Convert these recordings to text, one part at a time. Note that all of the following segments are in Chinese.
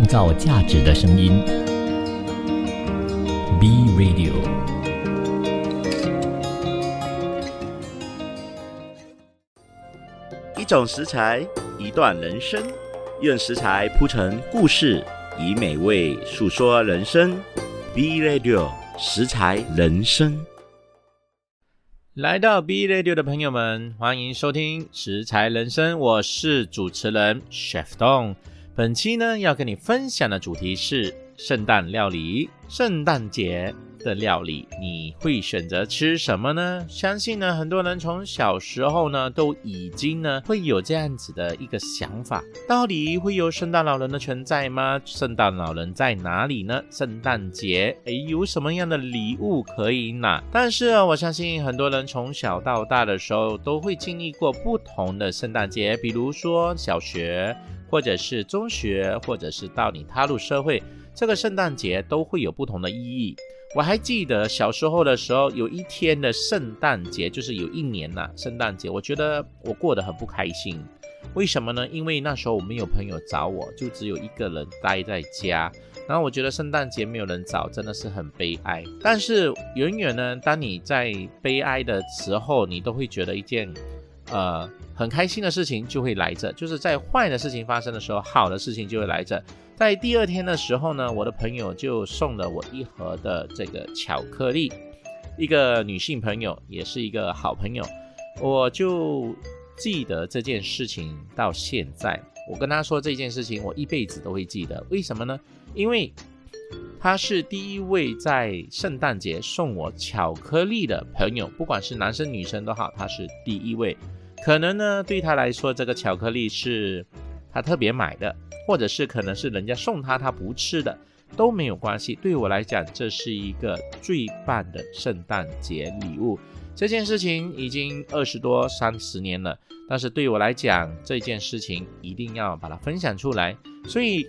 创造价值的声音。B Radio。一种食材，一段人生，用食材铺成故事，以美味诉说人生。B Radio 食材人生。来到 B Radio 的朋友们，欢迎收听《食材人生》，我是主持人 Chef Dong。本期呢，要跟你分享的主题是圣诞料理。圣诞节的料理，你会选择吃什么呢？相信呢，很多人从小时候呢，都已经呢会有这样子的一个想法：到底会有圣诞老人的存在吗？圣诞老人在哪里呢？圣诞节诶，有什么样的礼物可以拿？但是，我相信很多人从小到大的时候，都会经历过不同的圣诞节，比如说小学。或者是中学，或者是到你踏入社会，这个圣诞节都会有不同的意义。我还记得小时候的时候，有一天的圣诞节，就是有一年呐，圣诞节，我觉得我过得很不开心。为什么呢？因为那时候我没有朋友找我，就只有一个人待在家。然后我觉得圣诞节没有人找，真的是很悲哀。但是远远呢，当你在悲哀的时候，你都会觉得一件，呃。很开心的事情就会来着，就是在坏的事情发生的时候，好的事情就会来着。在第二天的时候呢，我的朋友就送了我一盒的这个巧克力，一个女性朋友，也是一个好朋友，我就记得这件事情到现在。我跟她说这件事情，我一辈子都会记得。为什么呢？因为她是第一位在圣诞节送我巧克力的朋友，不管是男生女生都好，她是第一位。可能呢，对他来说，这个巧克力是他特别买的，或者是可能是人家送他，他不吃的都没有关系。对我来讲，这是一个最棒的圣诞节礼物。这件事情已经二十多、三十年了，但是对我来讲，这件事情一定要把它分享出来。所以，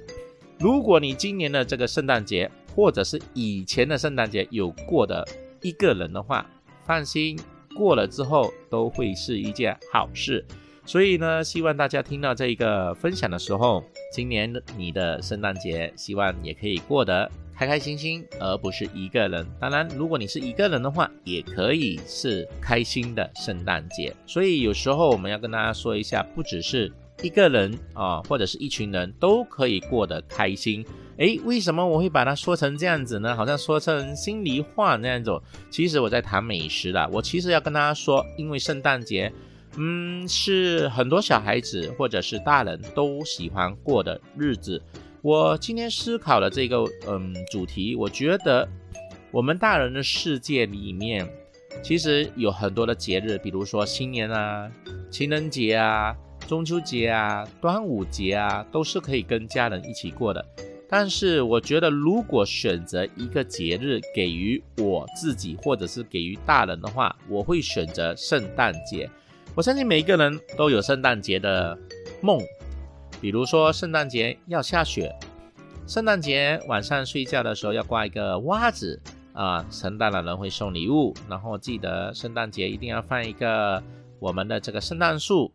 如果你今年的这个圣诞节，或者是以前的圣诞节有过的一个人的话，放心。过了之后都会是一件好事，所以呢，希望大家听到这一个分享的时候，今年你的圣诞节希望也可以过得开开心心，而不是一个人。当然，如果你是一个人的话，也可以是开心的圣诞节。所以有时候我们要跟大家说一下，不只是一个人啊，或者是一群人都可以过得开心。诶，为什么我会把它说成这样子呢？好像说成心里话那样子。其实我在谈美食啦。我其实要跟大家说，因为圣诞节，嗯，是很多小孩子或者是大人都喜欢过的日子。我今天思考了这个嗯主题，我觉得我们大人的世界里面，其实有很多的节日，比如说新年啊、情人节啊、中秋节啊、端午节啊，都是可以跟家人一起过的。但是我觉得，如果选择一个节日给予我自己，或者是给予大人的话，我会选择圣诞节。我相信每一个人都有圣诞节的梦，比如说圣诞节要下雪，圣诞节晚上睡觉的时候要挂一个袜子啊，圣诞老人会送礼物，然后记得圣诞节一定要放一个我们的这个圣诞树，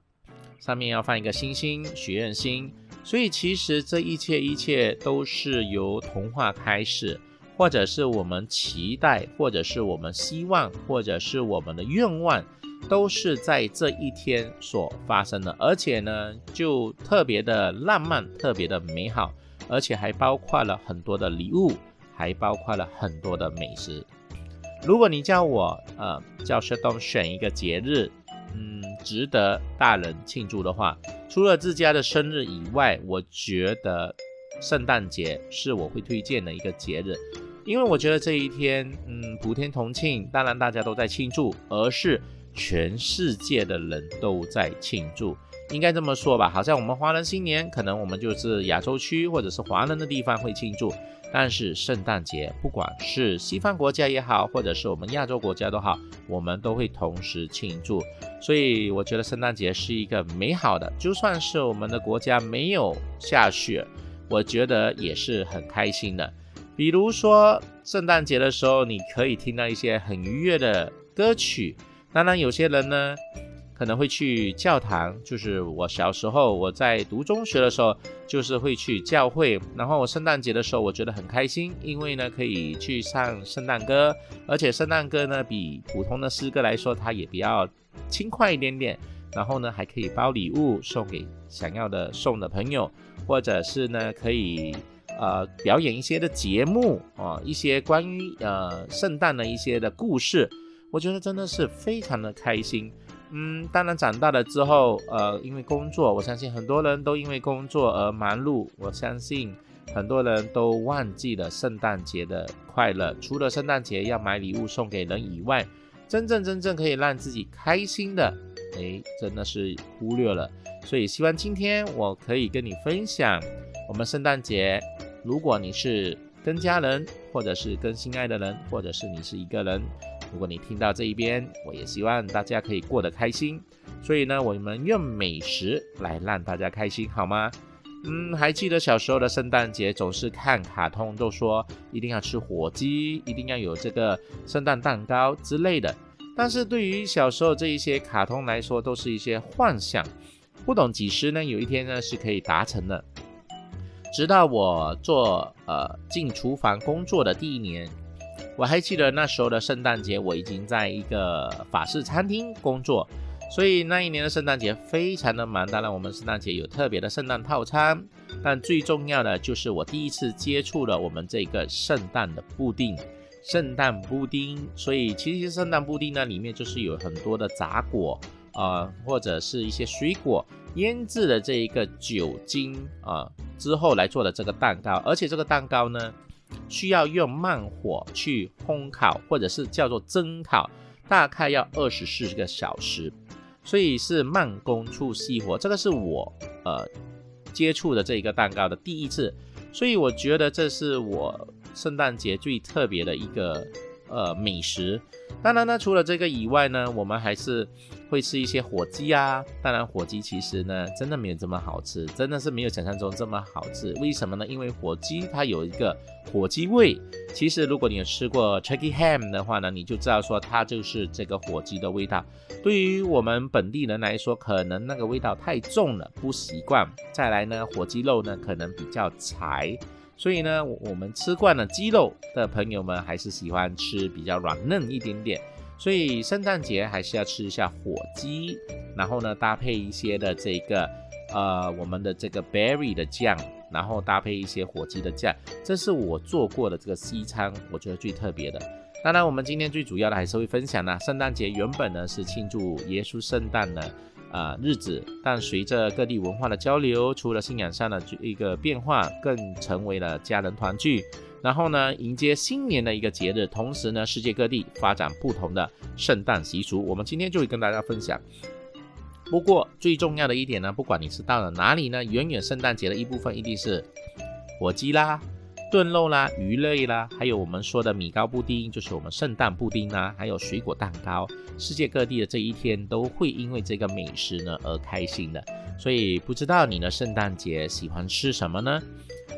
上面要放一个星星，许愿星。所以其实这一切一切都是由童话开始，或者是我们期待，或者是我们希望，或者是我们的愿望，都是在这一天所发生的。而且呢，就特别的浪漫，特别的美好，而且还包括了很多的礼物，还包括了很多的美食。如果你叫我，呃，叫薛东选一个节日。嗯，值得大人庆祝的话，除了自家的生日以外，我觉得圣诞节是我会推荐的一个节日，因为我觉得这一天，嗯，普天同庆，当然大家都在庆祝，而是全世界的人都在庆祝，应该这么说吧？好像我们华人新年，可能我们就是亚洲区或者是华人的地方会庆祝。但是圣诞节，不管是西方国家也好，或者是我们亚洲国家都好，我们都会同时庆祝。所以我觉得圣诞节是一个美好的，就算是我们的国家没有下雪，我觉得也是很开心的。比如说圣诞节的时候，你可以听到一些很愉悦的歌曲。当然，有些人呢可能会去教堂，就是我小时候我在读中学的时候，就是会去教会。然后我圣诞节的时候，我觉得很开心，因为呢可以去唱圣诞歌，而且圣诞歌呢比普通的诗歌来说，它也比较轻快一点点。然后呢还可以包礼物送给想要的送的朋友，或者是呢可以呃表演一些的节目啊，一些关于呃圣诞的一些的故事，我觉得真的是非常的开心。嗯，当然长大了之后，呃，因为工作，我相信很多人都因为工作而忙碌。我相信很多人都忘记了圣诞节的快乐。除了圣诞节要买礼物送给人以外，真正真正可以让自己开心的，哎，真的是忽略了。所以希望今天我可以跟你分享，我们圣诞节，如果你是跟家人，或者是跟心爱的人，或者是你是一个人。如果你听到这一边，我也希望大家可以过得开心。所以呢，我们用美食来让大家开心，好吗？嗯，还记得小时候的圣诞节，总是看卡通，都说一定要吃火鸡，一定要有这个圣诞蛋糕之类的。但是对于小时候这一些卡通来说，都是一些幻想，不懂几时呢？有一天呢是可以达成的。直到我做呃进厨房工作的第一年。我还记得那时候的圣诞节，我已经在一个法式餐厅工作，所以那一年的圣诞节非常的忙。当然，我们圣诞节有特别的圣诞套餐，但最重要的就是我第一次接触了我们这个圣诞的布丁。圣诞布丁，所以其实圣诞布丁呢，里面就是有很多的杂果啊，或者是一些水果腌制的这一个酒精啊之后来做的这个蛋糕，而且这个蛋糕呢。需要用慢火去烘烤，或者是叫做蒸烤，大概要二十四个小时，所以是慢工出细活。这个是我呃接触的这一个蛋糕的第一次，所以我觉得这是我圣诞节最特别的一个呃美食。当然呢，除了这个以外呢，我们还是会吃一些火鸡啊。当然，火鸡其实呢，真的没有这么好吃，真的是没有想象中这么好吃。为什么呢？因为火鸡它有一个火鸡味。其实，如果你有吃过 Turkey Ham 的话呢，你就知道说它就是这个火鸡的味道。对于我们本地人来说，可能那个味道太重了，不习惯。再来呢，火鸡肉呢可能比较柴。所以呢，我们吃惯了鸡肉的朋友们，还是喜欢吃比较软嫩一点点。所以圣诞节还是要吃一下火鸡，然后呢，搭配一些的这个呃我们的这个 berry 的酱，然后搭配一些火鸡的酱，这是我做过的这个西餐，我觉得最特别的。当然，我们今天最主要的还是会分享呢，圣诞节原本呢是庆祝耶稣圣诞的。啊，日子，但随着各地文化的交流，除了信仰上的一个变化，更成为了家人团聚，然后呢，迎接新年的一个节日。同时呢，世界各地发展不同的圣诞习俗，我们今天就会跟大家分享。不过最重要的一点呢，不管你是到了哪里呢，远远圣诞节的一部分一定是火鸡啦。炖肉啦、鱼类啦，还有我们说的米糕布丁，就是我们圣诞布丁啦，还有水果蛋糕，世界各地的这一天都会因为这个美食呢而开心的。所以不知道你的圣诞节喜欢吃什么呢？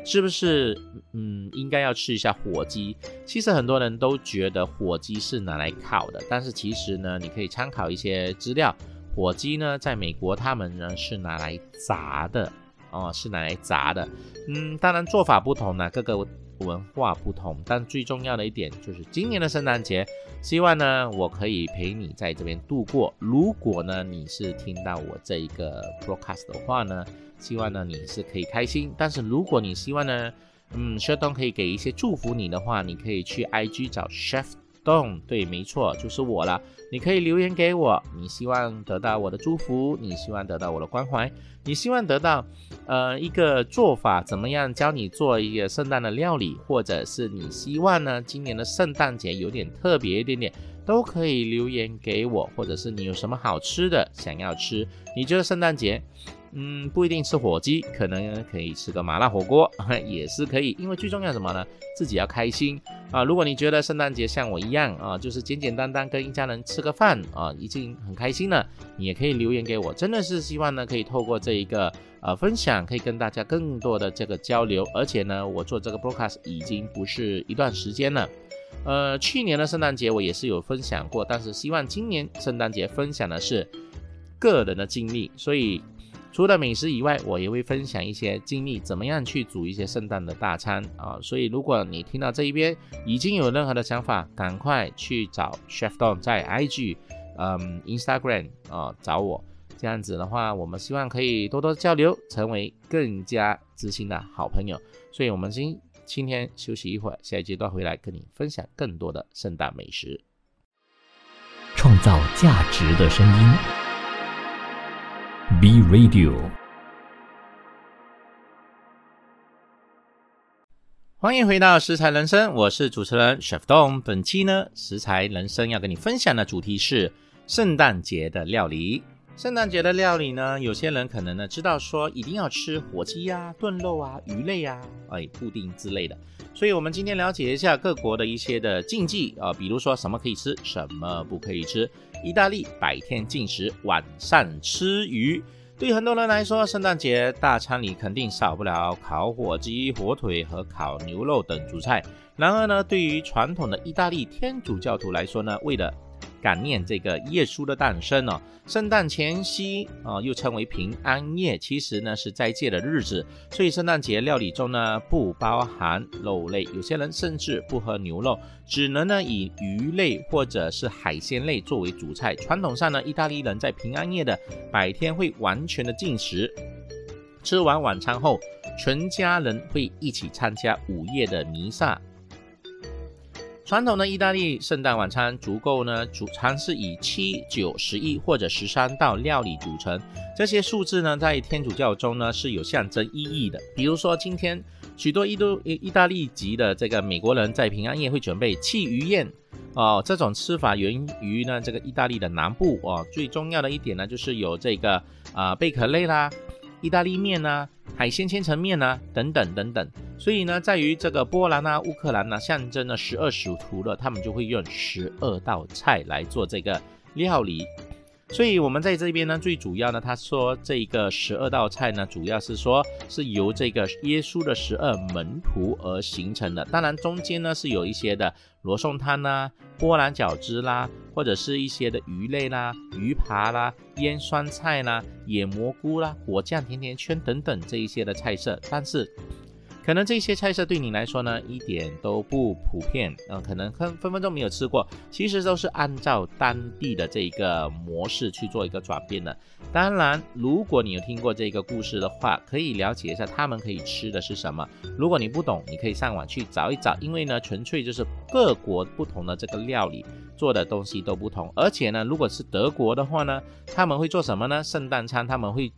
是不是嗯应该要吃一下火鸡？其实很多人都觉得火鸡是拿来烤的，但是其实呢，你可以参考一些资料，火鸡呢在美国他们呢是拿来炸的。哦，是拿来炸的，嗯，当然做法不同呢，各个文化不同，但最重要的一点就是今年的圣诞节，希望呢我可以陪你在这边度过。如果呢你是听到我这一个 broadcast 的话呢，希望呢你是可以开心。但是如果你希望呢，嗯，Chef 可以给一些祝福你的话，你可以去 IG 找 Chef 动对，没错，就是我了。你可以留言给我，你希望得到我的祝福，你希望得到我的关怀，你希望得到。呃，一个做法怎么样？教你做一个圣诞的料理，或者是你希望呢？今年的圣诞节有点特别一点点，都可以留言给我，或者是你有什么好吃的想要吃？你觉得圣诞节？嗯，不一定吃火鸡，可能可以吃个麻辣火锅，也是可以。因为最重要什么呢？自己要开心啊！如果你觉得圣诞节像我一样啊，就是简简单单跟一家人吃个饭啊，已经很开心了，你也可以留言给我。真的是希望呢，可以透过这一个呃分享，可以跟大家更多的这个交流。而且呢，我做这个 broadcast 已经不是一段时间了。呃，去年的圣诞节我也是有分享过，但是希望今年圣诞节分享的是。个人的经历，所以除了美食以外，我也会分享一些经历，怎么样去煮一些圣诞的大餐啊。所以如果你听到这一边已经有任何的想法，赶快去找 Chef Don 在 IG、嗯 Instagram 啊找我。这样子的话，我们希望可以多多交流，成为更加知心的好朋友。所以，我们今今天休息一会儿，下一阶段回来跟你分享更多的圣诞美食，创造价值的声音。B Radio，欢迎回到食材人生，我是主持人 Chef Dong。本期呢，食材人生要跟你分享的主题是圣诞节的料理。圣诞节的料理呢，有些人可能呢知道说一定要吃火鸡呀、炖肉啊、鱼类呀、哎布丁之类的，所以我们今天了解一下各国的一些的禁忌啊，比如说什么可以吃，什么不可以吃。意大利白天进食，晚上吃鱼。对很多人来说，圣诞节大餐里肯定少不了烤火鸡、火腿和烤牛肉等主菜。然而呢，对于传统的意大利天主教徒来说呢，为了感念这个耶稣的诞生哦，圣诞前夕啊，又称为平安夜，其实呢是斋戒的日子，所以圣诞节料理中呢不包含肉类，有些人甚至不喝牛肉，只能呢以鱼类或者是海鲜类作为主菜。传统上呢，意大利人在平安夜的白天会完全的禁食，吃完晚餐后，全家人会一起参加午夜的弥撒。传统的意大利圣诞晚餐足够呢，主餐是以七、九、十一或者十三道料理组成。这些数字呢，在天主教中呢是有象征意义的。比如说，今天许多意都意大利籍的这个美国人在平安夜会准备气鱼宴哦。这种吃法源于呢这个意大利的南部哦。最重要的一点呢，就是有这个啊贝壳类啦。意大利面呐，海鲜千层面呐，等等等等。所以呢，在于这个波兰啊、乌克兰呢，象征了十二使徒的，他们就会用十二道菜来做这个料理。所以，我们在这边呢，最主要呢，他说这个十二道菜呢，主要是说是由这个耶稣的十二门徒而形成的。当然，中间呢是有一些的罗宋汤啦、波兰饺子啦，或者是一些的鱼类啦、鱼扒啦、腌酸菜啦、野蘑菇啦、果酱甜甜圈等等这一些的菜色，但是。可能这些菜色对你来说呢，一点都不普遍，嗯，可能分分分钟没有吃过。其实都是按照当地的这一个模式去做一个转变的。当然，如果你有听过这个故事的话，可以了解一下他们可以吃的是什么。如果你不懂，你可以上网去找一找，因为呢，纯粹就是各国不同的这个料理做的东西都不同。而且呢，如果是德国的话呢，他们会做什么呢？圣诞餐他们会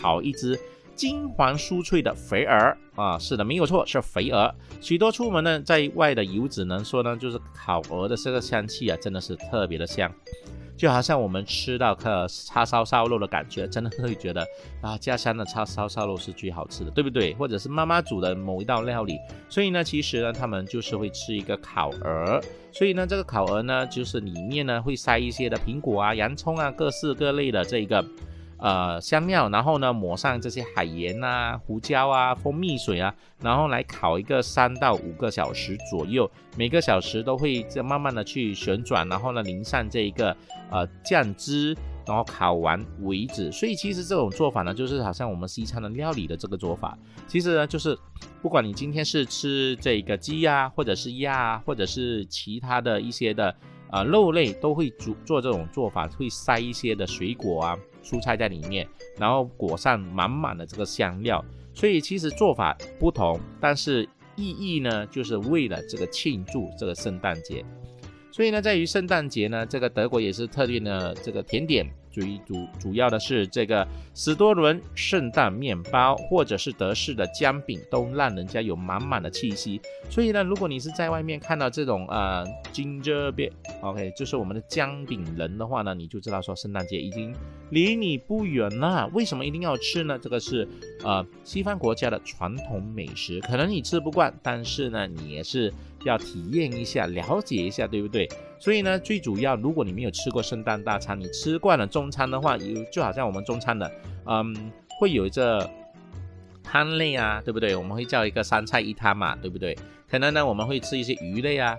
烤一只。金黄酥脆的肥鹅啊，是的，没有错，是肥鹅。许多出门呢在外的游子能说呢，就是烤鹅的这个香气啊，真的是特别的香，就好像我们吃到个叉烧烧肉的感觉，真的会觉得啊，家乡的叉烧烧肉是最好吃的，对不对？或者是妈妈煮的某一道料理。所以呢，其实呢，他们就是会吃一个烤鹅。所以呢，这个烤鹅呢，就是里面呢会塞一些的苹果啊、洋葱啊，各式各类的这个。呃，香料，然后呢，抹上这些海盐啊、胡椒啊、蜂蜜水啊，然后来烤一个三到五个小时左右，每个小时都会这慢慢的去旋转，然后呢淋上这一个呃酱汁，然后烤完为止。所以其实这种做法呢，就是好像我们西餐的料理的这个做法，其实呢就是不管你今天是吃这个鸡呀，或者是鸭啊，或者是其他的一些的呃肉类，都会煮做这种做法，会塞一些的水果啊。蔬菜在里面，然后裹上满满的这个香料，所以其实做法不同，但是意义呢，就是为了这个庆祝这个圣诞节。所以呢，在于圣诞节呢，这个德国也是特定的这个甜点。主主主要的是这个史多伦圣诞面包，或者是德式的姜饼，都让人家有满满的气息。所以呢，如果你是在外面看到这种呃 gingerbread，OK，就是我们的姜饼人的话呢，你就知道说圣诞节已经离你不远了。为什么一定要吃呢？这个是呃西方国家的传统美食，可能你吃不惯，但是呢，你也是要体验一下，了解一下，对不对？所以呢，最主要，如果你没有吃过圣诞大餐，你吃惯了中餐的话，有就好像我们中餐的，嗯，会有这汤类啊，对不对？我们会叫一个三菜一汤嘛，对不对？可能呢，我们会吃一些鱼类啊，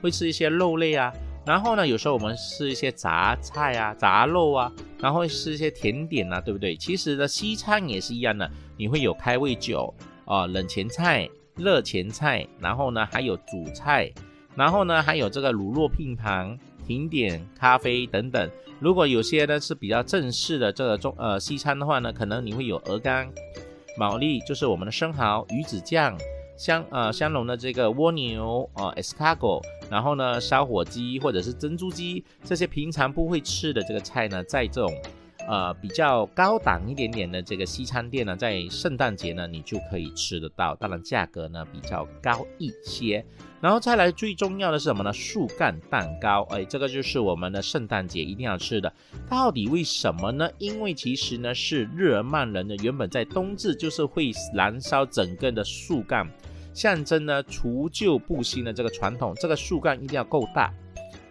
会吃一些肉类啊。然后呢，有时候我们吃一些杂菜啊、杂肉啊，然后吃一些甜点啊，对不对？其实呢，西餐也是一样的，你会有开胃酒啊、冷前菜、热前菜，然后呢还有主菜，然后呢还有这个乳酪拼盘、甜点、咖啡等等。如果有些呢是比较正式的这个中呃西餐的话呢，可能你会有鹅肝、毛利，就是我们的生蚝、鱼子酱。香呃香浓的这个蜗牛啊，escargot，然后呢烧火鸡或者是珍珠鸡这些平常不会吃的这个菜呢，在这种呃比较高档一点点的这个西餐店呢，在圣诞节呢你就可以吃得到，当然价格呢比较高一些。然后再来最重要的是什么呢？树干蛋糕，哎，这个就是我们的圣诞节一定要吃的。到底为什么呢？因为其实呢是日耳曼人呢原本在冬至就是会燃烧整个的树干。象征呢除旧布新的这个传统，这个树干一定要够大。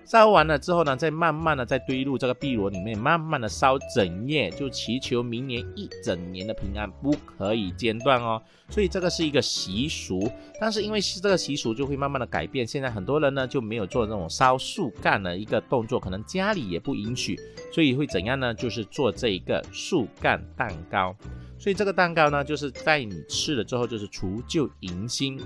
烧完了之后呢，再慢慢的再堆入这个壁炉里面，慢慢的烧整夜，就祈求明年一整年的平安，不可以间断哦。所以这个是一个习俗，但是因为是这个习俗就会慢慢的改变。现在很多人呢就没有做这种烧树干的一个动作，可能家里也不允许，所以会怎样呢？就是做这一个树干蛋糕。所以这个蛋糕呢，就是在你吃了之后，就是除旧迎新，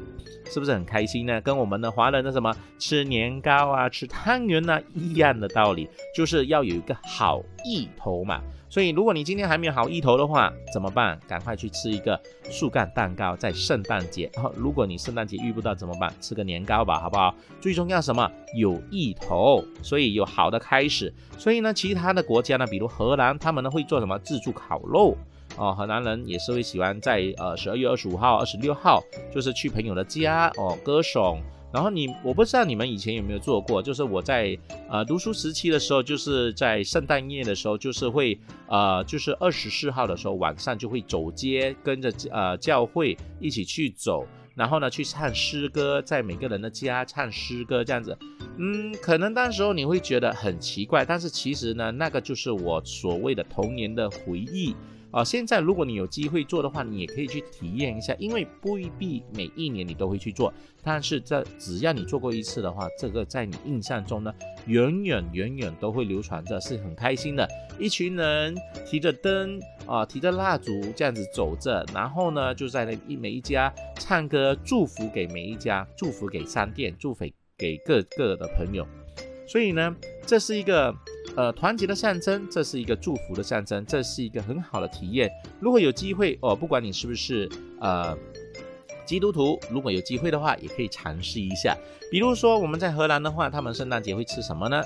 是不是很开心呢？跟我们的华人的什么吃年糕啊、吃汤圆呢一样的道理，就是要有一个好意头嘛。所以如果你今天还没有好意头的话，怎么办？赶快去吃一个树干蛋糕，在圣诞节。然后如果你圣诞节遇不到怎么办？吃个年糕吧，好不好？最重要什么？有意头，所以有好的开始。所以呢，其他的国家呢，比如荷兰，他们呢会做什么？自助烤肉。哦，河南人也是会喜欢在呃十二月二十五号、二十六号，就是去朋友的家哦歌颂。然后你我不知道你们以前有没有做过，就是我在呃读书时期的时候，就是在圣诞夜的时候，就是会呃就是二十四号的时候晚上就会走街，跟着呃教会一起去走，然后呢去唱诗歌，在每个人的家唱诗歌这样子。嗯，可能当时候你会觉得很奇怪，但是其实呢，那个就是我所谓的童年的回忆。啊，现在如果你有机会做的话，你也可以去体验一下，因为不一必每一年你都会去做，但是这只要你做过一次的话，这个在你印象中呢，远远远远都会流传着，是很开心的。一群人提着灯啊，提着蜡烛这样子走着，然后呢，就在那一每一家唱歌，祝福给每一家，祝福给商店，祝福给各个的朋友。所以呢，这是一个。呃，团结的象征，这是一个祝福的象征，这是一个很好的体验。如果有机会哦，不管你是不是呃基督徒，如果有机会的话，也可以尝试一下。比如说我们在荷兰的话，他们圣诞节会吃什么呢？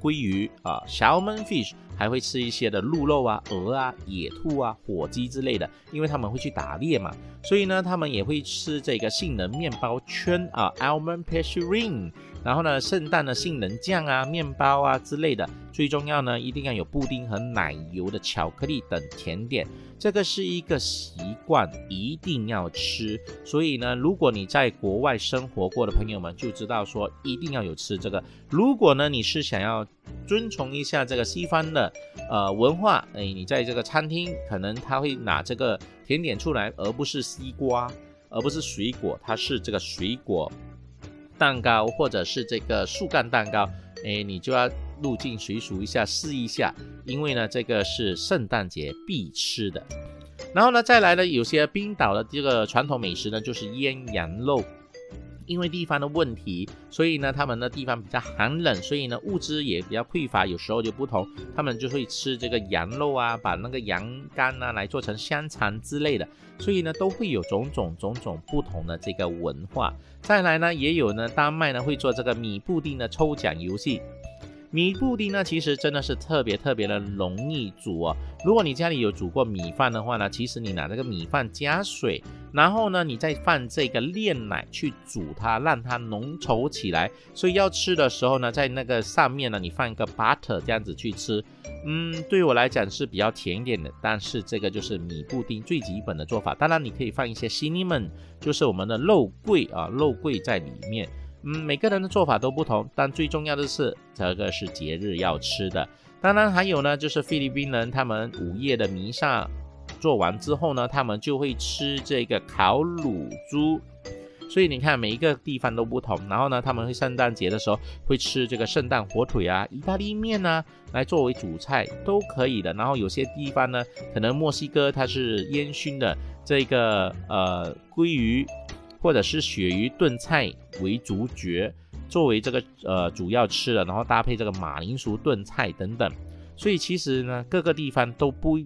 鲑鱼啊，salmon fish，还会吃一些的鹿肉啊、鹅啊、野兔啊、火鸡之类的，因为他们会去打猎嘛，所以呢，他们也会吃这个杏仁面包圈啊，almond pastry ring。然后呢，圣诞的杏仁酱啊、面包啊之类的，最重要呢，一定要有布丁和奶油的巧克力等甜点，这个是一个习惯，一定要吃。所以呢，如果你在国外生活过的朋友们就知道说，一定要有吃这个。如果呢，你是想要遵从一下这个西方的呃文化，哎，你在这个餐厅可能他会拿这个甜点出来，而不是西瓜，而不是水果，它是这个水果。蛋糕或者是这个树干蛋糕，哎，你就要入境随俗一下，试一下，因为呢，这个是圣诞节必吃的。然后呢，再来呢，有些冰岛的这个传统美食呢，就是腌羊肉。因为地方的问题，所以呢，他们的地方比较寒冷，所以呢，物资也比较匮乏，有时候就不同，他们就会吃这个羊肉啊，把那个羊肝啊来做成香肠之类的，所以呢，都会有种种种种不同的这个文化。再来呢，也有呢，丹麦呢会做这个米布丁的抽奖游戏。米布丁呢，其实真的是特别特别的容易煮哦。如果你家里有煮过米饭的话呢，其实你拿这个米饭加水，然后呢，你再放这个炼奶去煮它，让它浓稠起来。所以要吃的时候呢，在那个上面呢，你放一个 butter 这样子去吃。嗯，对我来讲是比较甜一点的，但是这个就是米布丁最基本的做法。当然你可以放一些 cinnamon，就是我们的肉桂啊，肉桂在里面。嗯，每个人的做法都不同，但最重要的是，这个是节日要吃的。当然还有呢，就是菲律宾人他们午夜的弥撒做完之后呢，他们就会吃这个烤乳猪。所以你看每一个地方都不同。然后呢，他们会圣诞节的时候会吃这个圣诞火腿啊、意大利面啊，来作为主菜都可以的。然后有些地方呢，可能墨西哥它是烟熏的这个呃鲑鱼或者是鳕鱼炖菜为主角，作为这个呃主要吃的，然后搭配这个马铃薯炖菜等等。所以其实呢，各个地方都不。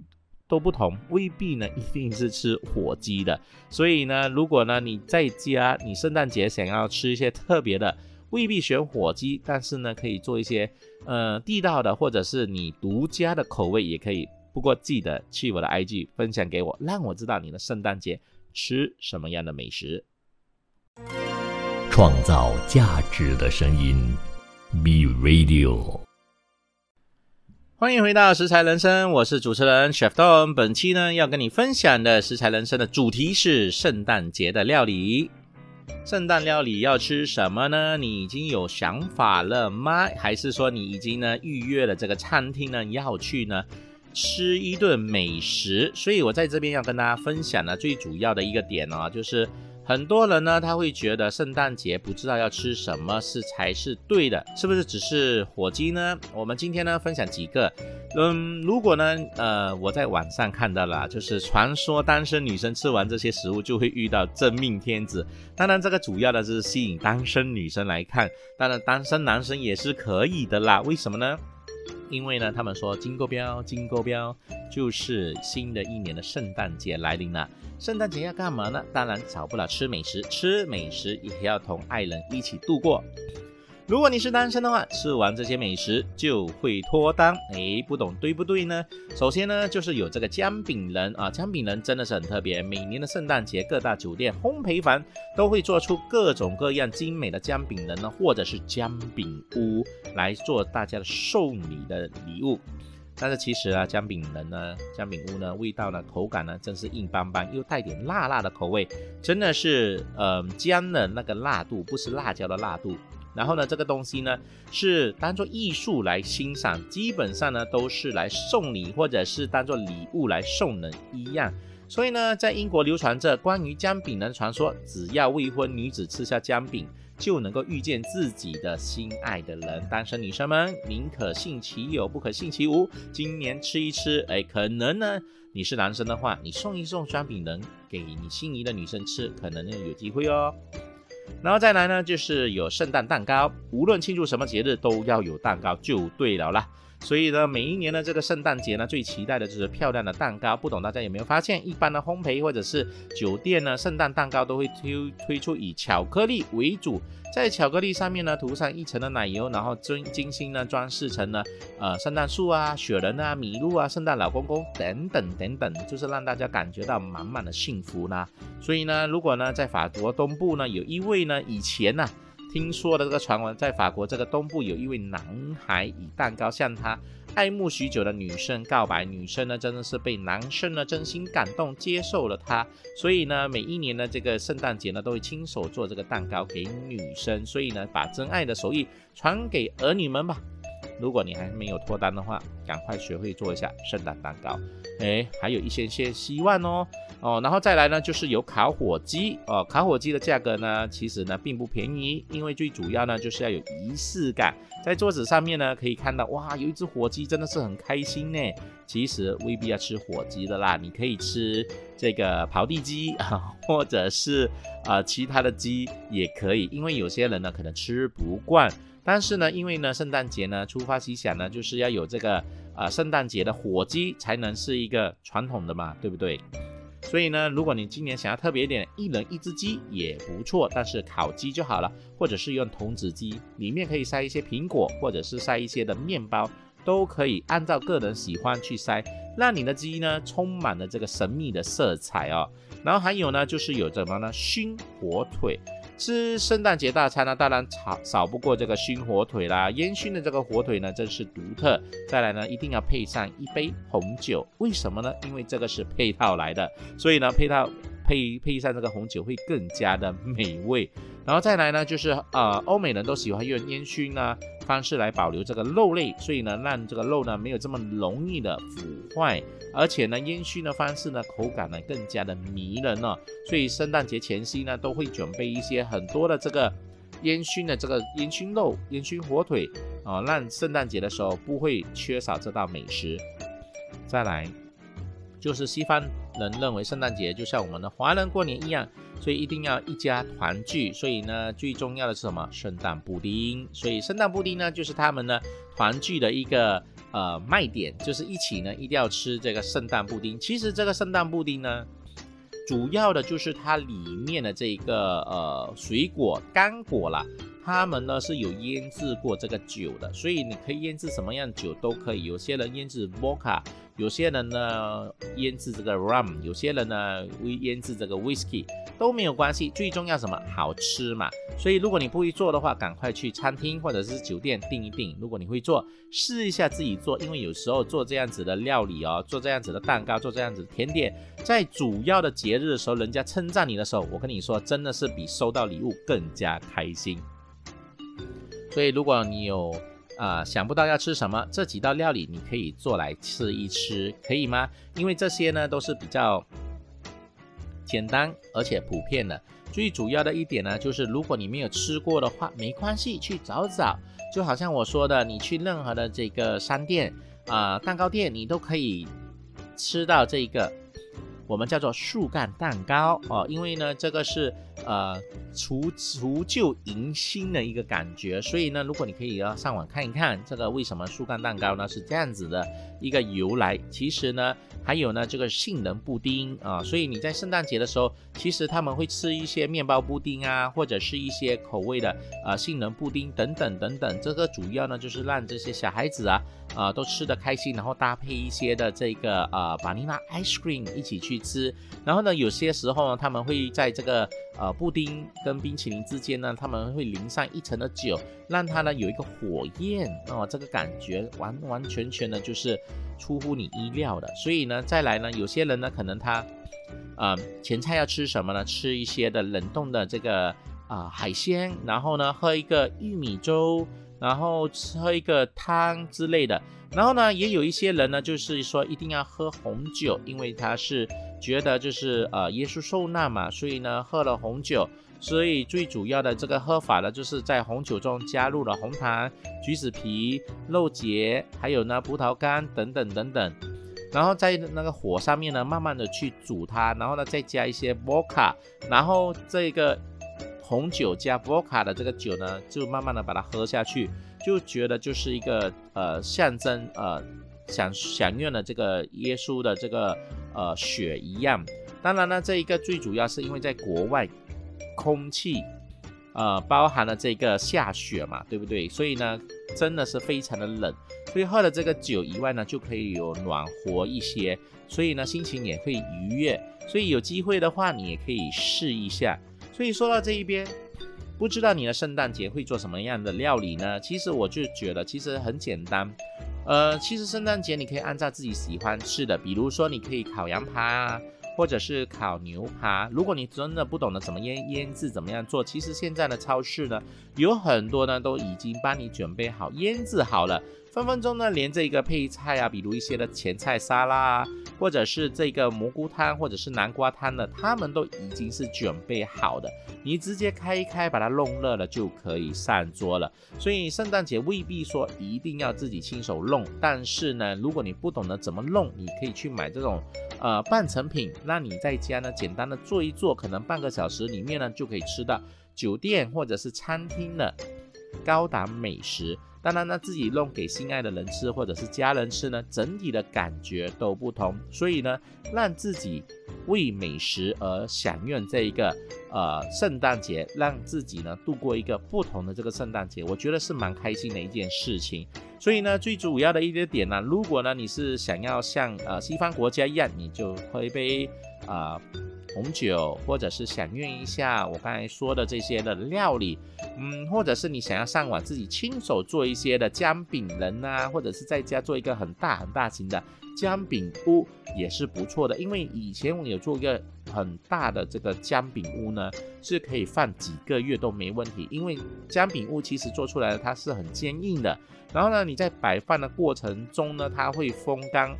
都不同，未必呢一定是吃火鸡的。所以呢，如果呢你在家，你圣诞节想要吃一些特别的，未必选火鸡，但是呢可以做一些呃地道的，或者是你独家的口味也可以。不过记得去我的 IG 分享给我，让我知道你的圣诞节吃什么样的美食。创造价值的声音，Be Radio。欢迎回到食材人生，我是主持人 Chef Don。本期呢要跟你分享的食材人生的主题是圣诞节的料理。圣诞料理要吃什么呢？你已经有想法了吗？还是说你已经呢预约了这个餐厅呢要去呢吃一顿美食？所以我在这边要跟大家分享呢最主要的一个点呢就是。很多人呢，他会觉得圣诞节不知道要吃什么是才是对的，是不是只是火鸡呢？我们今天呢分享几个，嗯，如果呢，呃，我在网上看到了，就是传说单身女生吃完这些食物就会遇到真命天子。当然，这个主要的是吸引单身女生来看，当然单身男生也是可以的啦。为什么呢？因为呢，他们说金钩标，金钩标就是新的一年的圣诞节来临了。圣诞节要干嘛呢？当然少不了吃美食，吃美食也要同爱人一起度过。如果你是单身的话，吃完这些美食就会脱单。哎，不懂对不对呢？首先呢，就是有这个姜饼人啊，姜饼人真的是很特别。每年的圣诞节，各大酒店烘焙坊都会做出各种各样精美的姜饼人呢，或者是姜饼屋来做大家的送礼的礼物。但是其实啊，姜饼人呢，姜饼屋呢，味道呢，口感呢，真是硬邦邦，又带点辣辣的口味，真的是呃姜的那个辣度，不是辣椒的辣度。然后呢，这个东西呢是当做艺术来欣赏，基本上呢都是来送礼或者是当做礼物来送人一样。所以呢，在英国流传着关于姜饼人传说，只要未婚女子吃下姜饼，就能够遇见自己的心爱的人。单身女生们宁可信其有，不可信其无。今年吃一吃，哎，可能呢你是男生的话，你送一送双饼人给你心仪的女生吃，可能有机会哦。然后再来呢，就是有圣诞蛋糕，无论庆祝什么节日都要有蛋糕就对了啦。所以呢，每一年的这个圣诞节呢，最期待的就是漂亮的蛋糕。不懂大家有没有发现，一般的烘焙或者是酒店呢，圣诞蛋糕都会推推出以巧克力为主，在巧克力上面呢涂上一层的奶油，然后精精心呢装饰成呢呃圣诞树啊、雪人啊、麋鹿啊、圣诞老公公等等等等，就是让大家感觉到满满的幸福呢。所以呢，如果呢在法国东部呢有一位呢以前呢。听说的这个传闻，在法国这个东部有一位男孩以蛋糕向他爱慕许久的女生告白，女生呢真的是被男生呢真心感动，接受了他。所以呢，每一年呢这个圣诞节呢，都会亲手做这个蛋糕给女生，所以呢，把真爱的手艺传给儿女们吧。如果你还没有脱单的话，赶快学会做一下圣诞蛋糕，哎，还有一些些希望哦。哦，然后再来呢，就是有烤火鸡哦。烤火鸡的价格呢，其实呢并不便宜，因为最主要呢就是要有仪式感。在桌子上面呢，可以看到哇，有一只火鸡，真的是很开心呢。其实未必要吃火鸡的啦，你可以吃这个刨地鸡啊，或者是啊其他的鸡也可以，因为有些人呢可能吃不惯。但是呢，因为呢圣诞节呢出发西想呢，就是要有这个啊圣诞节的火鸡才能是一个传统的嘛，对不对？所以呢，如果你今年想要特别一点，一人一只鸡也不错，但是烤鸡就好了，或者是用童子鸡，里面可以塞一些苹果，或者是塞一些的面包，都可以按照个人喜欢去塞，让你的鸡呢充满了这个神秘的色彩哦。然后还有呢，就是有什么呢？熏火腿。吃圣诞节大餐呢，当然少少不过这个熏火腿啦。烟熏的这个火腿呢，真是独特。再来呢，一定要配上一杯红酒。为什么呢？因为这个是配套来的，所以呢，配套配配上这个红酒会更加的美味。然后再来呢，就是呃，欧美人都喜欢用烟熏呢方式来保留这个肉类，所以呢，让这个肉呢没有这么容易的腐坏。而且呢，烟熏的方式呢，口感呢更加的迷人哦。所以圣诞节前夕呢，都会准备一些很多的这个烟熏的这个烟熏肉、烟熏火腿啊，让圣诞节的时候不会缺少这道美食。再来，就是西方人认为圣诞节就像我们的华人过年一样，所以一定要一家团聚。所以呢，最重要的是什么？圣诞布丁。所以圣诞布丁呢，就是他们呢团聚的一个。呃，卖点就是一起呢，一定要吃这个圣诞布丁。其实这个圣诞布丁呢，主要的就是它里面的这个呃水果干果啦，它们呢是有腌制过这个酒的，所以你可以腌制什么样酒都可以。有些人腌制 vodka。有些人呢腌制这个 rum，有些人呢会腌制这个 whisky 都没有关系，最重要什么好吃嘛。所以如果你不会做的话，赶快去餐厅或者是酒店订一订。如果你会做，试一下自己做，因为有时候做这样子的料理哦，做这样子的蛋糕，做这样子甜点，在主要的节日的时候，人家称赞你的时候，我跟你说，真的是比收到礼物更加开心。所以如果你有。啊，想不到要吃什么，这几道料理你可以做来吃一吃，可以吗？因为这些呢都是比较简单而且普遍的。最主要的一点呢，就是如果你没有吃过的话，没关系，去找找。就好像我说的，你去任何的这个商店啊，蛋糕店，你都可以吃到这个。我们叫做树干蛋糕哦，因为呢，这个是呃除除旧迎新的一个感觉，所以呢，如果你可以要上网看一看这个为什么树干蛋糕呢是这样子的一个由来，其实呢。还有呢，这个杏仁布丁啊，所以你在圣诞节的时候，其实他们会吃一些面包布丁啊，或者是一些口味的呃杏仁布丁等等等等。这个主要呢就是让这些小孩子啊啊都吃得开心，然后搭配一些的这个呃巴尼拉 ice cream 一起去吃。然后呢，有些时候呢，他们会在这个呃布丁跟冰淇淋之间呢，他们会淋上一层的酒，让它呢有一个火焰哦，这个感觉完完全全的就是出乎你意料的。所以呢，再来呢，有些人呢可能他呃前菜要吃什么呢？吃一些的冷冻的这个啊海鲜，然后呢喝一个玉米粥，然后喝一个汤之类的。然后呢，也有一些人呢，就是说一定要喝红酒，因为他是。觉得就是呃耶稣受难嘛，所以呢喝了红酒，所以最主要的这个喝法呢，就是在红酒中加入了红糖、橘子皮、肉结，还有呢葡萄干等等等等，然后在那个火上面呢，慢慢的去煮它，然后呢再加一些波卡，然后这个红酒加波卡的这个酒呢，就慢慢的把它喝下去，就觉得就是一个呃象征呃享享用了这个耶稣的这个。呃，雪一样。当然呢，这一个最主要是因为在国外，空气，呃，包含了这个下雪嘛，对不对？所以呢，真的是非常的冷。所以喝了这个酒以外呢，就可以有暖和一些，所以呢，心情也会愉悦。所以有机会的话，你也可以试一下。所以说到这一边，不知道你的圣诞节会做什么样的料理呢？其实我就觉得，其实很简单。呃，其实圣诞节你可以按照自己喜欢吃的，比如说你可以烤羊排啊，或者是烤牛排。如果你真的不懂得怎么腌腌制，怎么样做，其实现在的超市呢，有很多呢都已经帮你准备好腌制好了。分分钟呢，连这个配菜啊，比如一些的前菜沙拉啊，或者是这个蘑菇汤，或者是南瓜汤的，他们都已经是准备好的，你直接开一开，把它弄热了就可以上桌了。所以圣诞节未必说一定要自己亲手弄，但是呢，如果你不懂得怎么弄，你可以去买这种呃半成品，那你在家呢简单的做一做，可能半个小时里面呢就可以吃到酒店或者是餐厅的高档美食。当然呢，自己弄给心爱的人吃，或者是家人吃呢，整体的感觉都不同。所以呢，让自己为美食而享用这一个呃圣诞节，让自己呢度过一个不同的这个圣诞节，我觉得是蛮开心的一件事情。所以呢，最主要的一个点呢，如果呢你是想要像呃西方国家一样，你就喝一杯啊。红酒，或者是享用一下我刚才说的这些的料理，嗯，或者是你想要上网自己亲手做一些的姜饼人啊，或者是在家做一个很大很大型的姜饼屋也是不错的。因为以前我有做一个很大的这个姜饼屋呢，是可以放几个月都没问题。因为姜饼屋其实做出来的它是很坚硬的，然后呢，你在摆放的过程中呢，它会风干。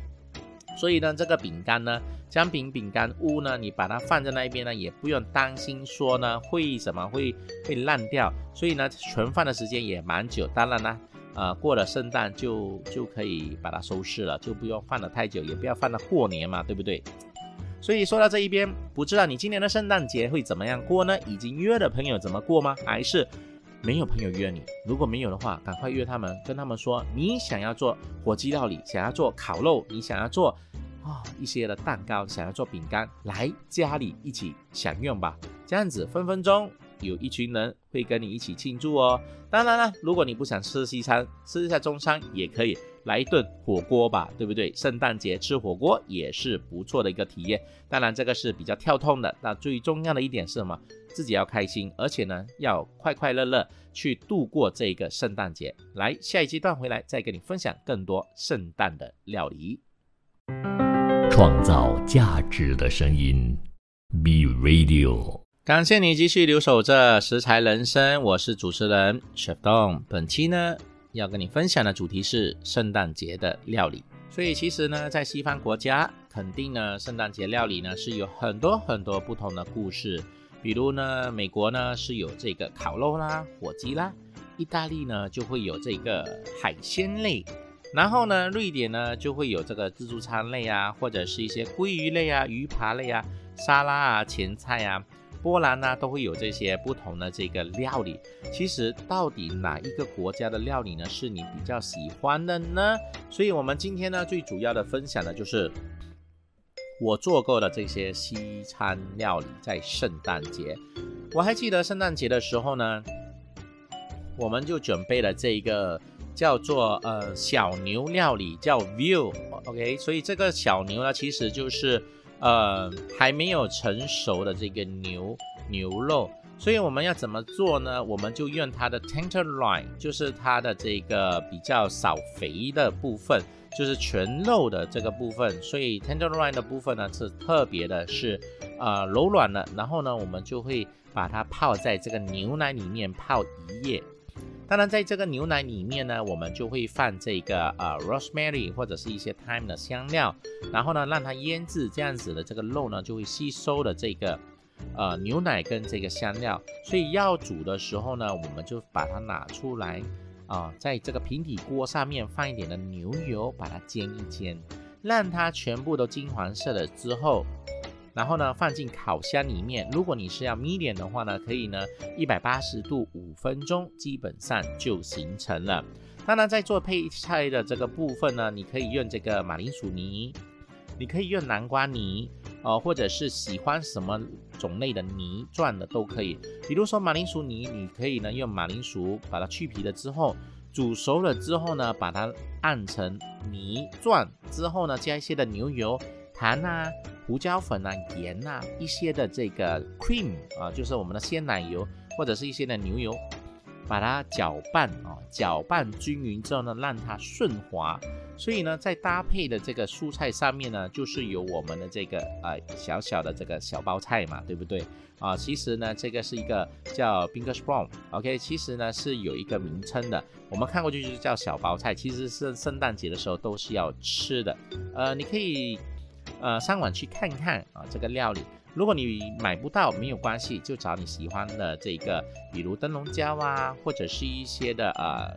所以呢，这个饼干呢，姜饼饼干屋呢，你把它放在那一边呢，也不用担心说呢会什么会会烂掉。所以呢，存放的时间也蛮久。当然呢，呃，过了圣诞就就可以把它收拾了，就不用放的太久，也不要放到过年嘛，对不对？所以说到这一边，不知道你今年的圣诞节会怎么样过呢？已经约的朋友怎么过吗？还是没有朋友约你？如果没有的话，赶快约他们，跟他们说你想要做火鸡料理，想要做烤肉，你想要做啊一些的蛋糕，想要做饼干，来家里一起享用吧。这样子分分钟有一群人会跟你一起庆祝哦。当然了，如果你不想吃西餐，吃一下中餐也可以。来一顿火锅吧，对不对？圣诞节吃火锅也是不错的一个体验。当然，这个是比较跳痛的。那最重要的一点是什么？自己要开心，而且呢，要快快乐乐去度过这个圣诞节。来，下一阶段回来再跟你分享更多圣诞的料理。创造价值的声音，B Radio。感谢你继续留守着食材人生，我是主持人 Chef Dong。本期呢？要跟你分享的主题是圣诞节的料理，所以其实呢，在西方国家，肯定呢，圣诞节料理呢是有很多很多不同的故事。比如呢，美国呢是有这个烤肉啦、火鸡啦；意大利呢就会有这个海鲜类，然后呢，瑞典呢就会有这个自助餐类啊，或者是一些鲑鱼类啊、鱼扒类啊、沙拉啊、前菜啊。波兰呢都会有这些不同的这个料理。其实到底哪一个国家的料理呢是你比较喜欢的呢？所以我们今天呢最主要的分享的就是我做过的这些西餐料理。在圣诞节，我还记得圣诞节的时候呢，我们就准备了这一个叫做呃小牛料理，叫 View。OK，所以这个小牛呢其实就是。呃，还没有成熟的这个牛牛肉，所以我们要怎么做呢？我们就用它的 tenderloin，就是它的这个比较少肥的部分，就是全肉的这个部分。所以 tenderloin 的部分呢，是特别的是呃柔软的。然后呢，我们就会把它泡在这个牛奶里面泡一夜。当然，在这个牛奶里面呢，我们就会放这个呃 rosemary 或者是一些 thyme 的香料，然后呢让它腌制，这样子的这个肉呢就会吸收了这个呃牛奶跟这个香料。所以要煮的时候呢，我们就把它拿出来啊，在这个平底锅上面放一点的牛油，把它煎一煎，让它全部都金黄色了之后。然后呢，放进烤箱里面。如果你是要 medium 的话呢，可以呢一百八十度五分钟，基本上就形成了。当然，在做配菜的这个部分呢，你可以用这个马铃薯泥，你可以用南瓜泥，呃，或者是喜欢什么种类的泥状的都可以。比如说马铃薯泥，你可以呢用马铃薯把它去皮了之后，煮熟了之后呢，把它按成泥状之后呢，加一些的牛油、糖啊。胡椒粉啊、盐啊、一些的这个 cream 啊，就是我们的鲜奶油或者是一些的牛油，把它搅拌啊，搅拌均匀之后呢，让它顺滑。所以呢，在搭配的这个蔬菜上面呢，就是有我们的这个呃小小的这个小包菜嘛，对不对啊？其实呢，这个是一个叫 b i n g e r s p r o n g o k 其实呢是有一个名称的，我们看过去就是叫小包菜，其实是圣诞节的时候都是要吃的。呃，你可以。呃，上网去看看啊，这个料理，如果你买不到没有关系，就找你喜欢的这个，比如灯笼椒啊，或者是一些的呃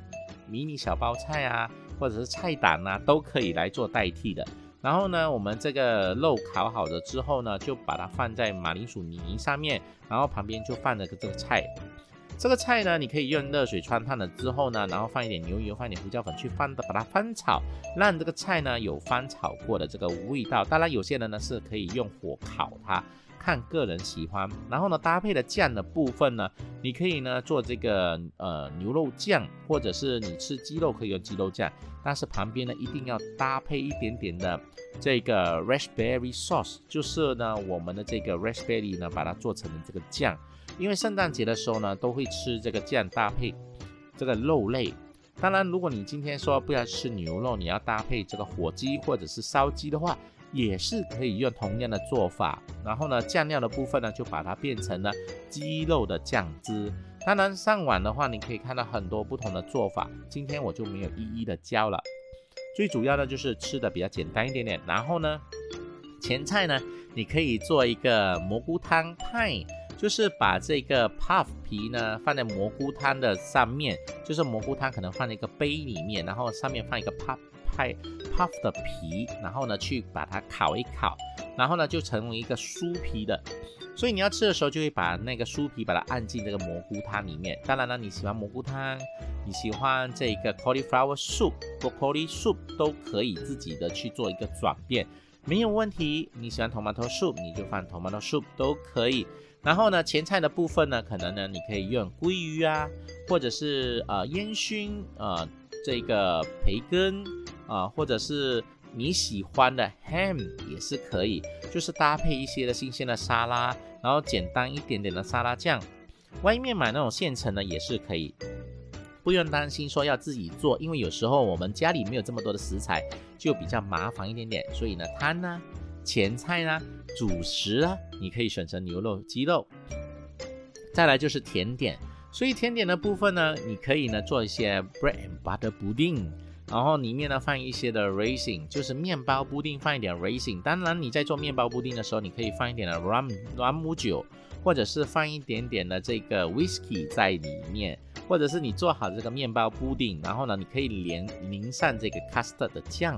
迷你小包菜啊，或者是菜胆啊，都可以来做代替的。然后呢，我们这个肉烤好了之后呢，就把它放在马铃薯泥上面，然后旁边就放着个这个菜。这个菜呢，你可以用热水穿烫了之后呢，然后放一点牛油，放一点胡椒粉去翻，把它翻炒，让这个菜呢有翻炒过的这个味道。当然，有些人呢是可以用火烤它，看个人喜欢。然后呢，搭配的酱的部分呢，你可以呢做这个呃牛肉酱，或者是你吃鸡肉可以用鸡肉酱，但是旁边呢一定要搭配一点点的这个 raspberry sauce，就是呢我们的这个 raspberry 呢把它做成了这个酱。因为圣诞节的时候呢，都会吃这个酱搭配这个肉类。当然，如果你今天说不要吃牛肉，你要搭配这个火鸡或者是烧鸡的话，也是可以用同样的做法。然后呢，酱料的部分呢，就把它变成了鸡肉的酱汁。当然，上网的话，你可以看到很多不同的做法。今天我就没有一一的教了。最主要的就是吃的比较简单一点点。然后呢，前菜呢，你可以做一个蘑菇汤派，就是把这个 puff 皮呢放在蘑菇汤的上面，就是蘑菇汤可能放在一个杯里面，然后上面放一个 puff 派 puff 的皮，然后呢去把它烤一烤，然后呢就成为一个酥皮的。所以你要吃的时候，就会把那个酥皮把它按进这个蘑菇汤里面。当然了，你喜欢蘑菇汤，你喜欢这个 cauliflower soup、broccoli soup 都可以自己的去做一个转变，没有问题。你喜欢 tomato soup，你就放 tomato soup 都可以。然后呢，前菜的部分呢，可能呢你可以用鲑鱼啊，或者是呃烟熏呃这个培根啊，或者是。你喜欢的 ham 也是可以，就是搭配一些的新鲜的沙拉，然后简单一点点的沙拉酱。外面买那种现成的也是可以，不用担心说要自己做，因为有时候我们家里没有这么多的食材，就比较麻烦一点点。所以呢，汤呢、前菜呢、主食啊，你可以选择牛肉、鸡肉。再来就是甜点，所以甜点的部分呢，你可以呢做一些 bread and butter pudding。然后里面呢放一些的 raisin，就是面包布丁，放一点 raisin。当然你在做面包布丁的时候，你可以放一点的 rum rum 母酒，或者是放一点点的这个 whisky 在里面，或者是你做好这个面包布丁，然后呢你可以连淋上这个 custard 的酱，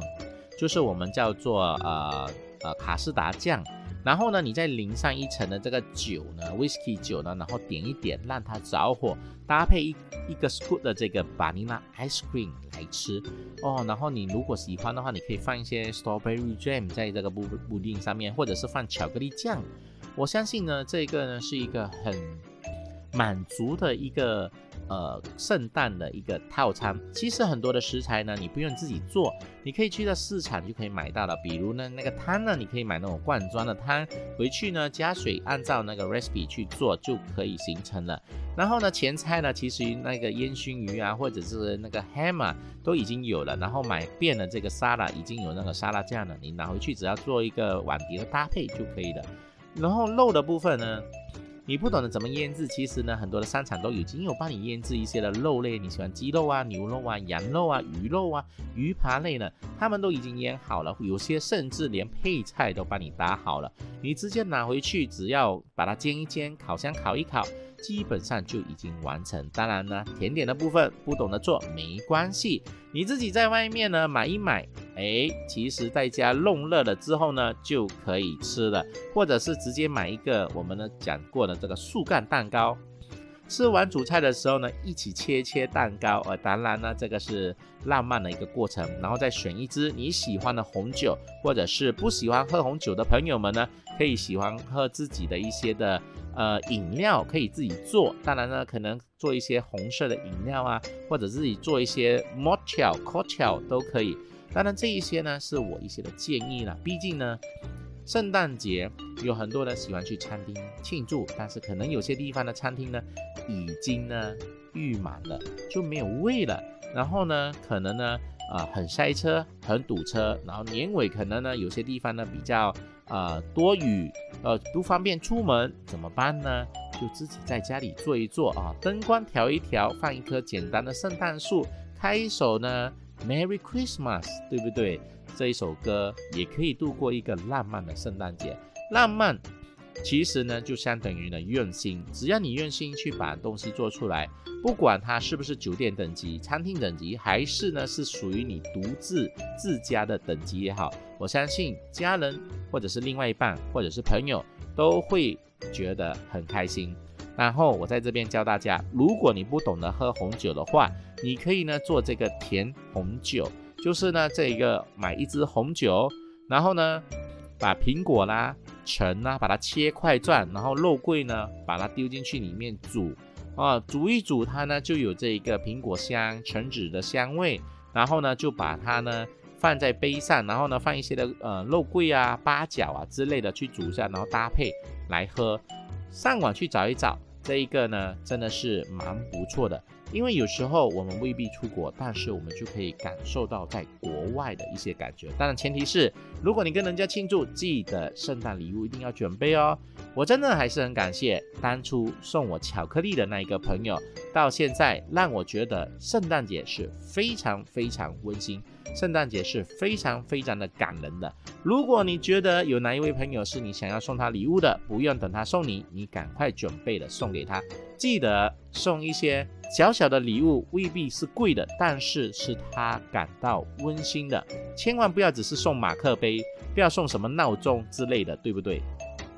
就是我们叫做呃呃卡士达酱。然后呢，你再淋上一层的这个酒呢，whisky 酒呢，然后点一点，让它着火，搭配一一个 scoop 的这个 vanilla ice cream 来吃哦。然后你如果喜欢的话，你可以放一些 strawberry jam 在这个布布丁上面，或者是放巧克力酱。我相信呢，这个呢是一个很满足的一个。呃，圣诞的一个套餐，其实很多的食材呢，你不用自己做，你可以去到市场就可以买到了。比如呢，那个汤呢，你可以买那种罐装的汤，回去呢加水，按照那个 recipe 去做就可以形成了。然后呢，前菜呢，其实那个烟熏鱼啊，或者是那个 ham 啊，都已经有了。然后买遍了这个沙拉，已经有那个沙拉酱了，你拿回去只要做一个碗碟的搭配就可以了。然后肉的部分呢？你不懂得怎么腌制，其实呢，很多的商场都已经有帮你腌制一些的肉类，你喜欢鸡肉啊、牛肉啊、羊肉啊、鱼肉啊、鱼扒类呢，他们都已经腌好了，有些甚至连配菜都帮你搭好了，你直接拿回去，只要把它煎一煎，烤箱烤一烤。基本上就已经完成。当然呢，甜点的部分不懂得做没关系，你自己在外面呢买一买，哎，其实在家弄热了之后呢就可以吃了，或者是直接买一个我们呢讲过的这个树干蛋糕。吃完主菜的时候呢，一起切切蛋糕。呃，当然呢，这个是浪漫的一个过程。然后再选一支你喜欢的红酒，或者是不喜欢喝红酒的朋友们呢，可以喜欢喝自己的一些的呃饮料，可以自己做。当然呢，可能做一些红色的饮料啊，或者自己做一些 mocktail、cocktail 都可以。当然这一些呢，是我一些的建议了。毕竟呢。圣诞节有很多人喜欢去餐厅庆祝，但是可能有些地方的餐厅呢，已经呢预满了，就没有位了。然后呢，可能呢，啊很塞车，很堵车。然后年尾可能呢，有些地方呢比较啊多雨，呃不方便出门，怎么办呢？就自己在家里做一做啊，灯光调一调，放一棵简单的圣诞树，开一首呢 Merry Christmas，对不对？这一首歌也可以度过一个浪漫的圣诞节。浪漫其实呢，就相当于呢用心。只要你用心去把东西做出来，不管它是不是酒店等级、餐厅等级，还是呢是属于你独自自家的等级也好，我相信家人或者是另外一半或者是朋友都会觉得很开心。然后我在这边教大家，如果你不懂得喝红酒的话，你可以呢做这个甜红酒。就是呢，这一个买一支红酒，然后呢，把苹果啦、橙啦，把它切块状，然后肉桂呢，把它丢进去里面煮啊，煮一煮它呢，就有这一个苹果香、橙子的香味，然后呢，就把它呢放在杯上，然后呢，放一些的呃肉桂啊、八角啊之类的去煮一下，然后搭配来喝。上网去找一找，这一个呢，真的是蛮不错的。因为有时候我们未必出国，但是我们就可以感受到在国外的一些感觉。当然，前提是如果你跟人家庆祝，记得圣诞礼物一定要准备哦。我真的还是很感谢当初送我巧克力的那一个朋友。到现在，让我觉得圣诞节是非常非常温馨，圣诞节是非常非常的感人的。如果你觉得有哪一位朋友是你想要送他礼物的，不用等他送你，你赶快准备的送给他。记得送一些小小的礼物，未必是贵的，但是是他感到温馨的。千万不要只是送马克杯，不要送什么闹钟之类的，对不对？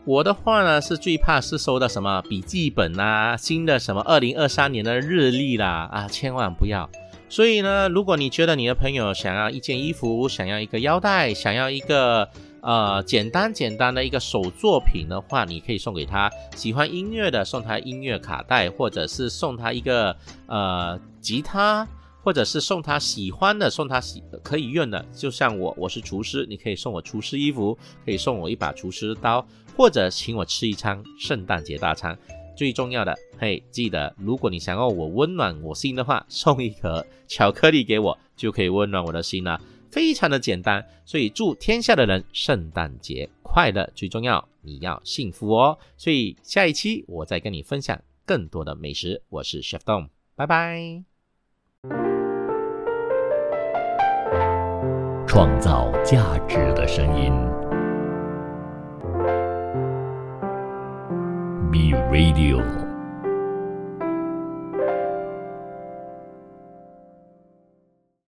我的话呢，是最怕是收到什么笔记本啊，新的什么二零二三年的日历啦，啊，千万不要。所以呢，如果你觉得你的朋友想要一件衣服，想要一个腰带，想要一个。呃，简单简单的一个手作品的话，你可以送给他。喜欢音乐的，送他音乐卡带，或者是送他一个呃吉他，或者是送他喜欢的，送他喜可以用的。就像我，我是厨师，你可以送我厨师衣服，可以送我一把厨师刀，或者请我吃一餐圣诞节大餐。最重要的，嘿，记得，如果你想要我温暖我心的话，送一盒巧克力给我，就可以温暖我的心了。非常的简单，所以祝天下的人圣诞节快乐，最重要你要幸福哦。所以下一期我再跟你分享更多的美食。我是 Chef Dong，拜拜。创造价值的声音 be radial.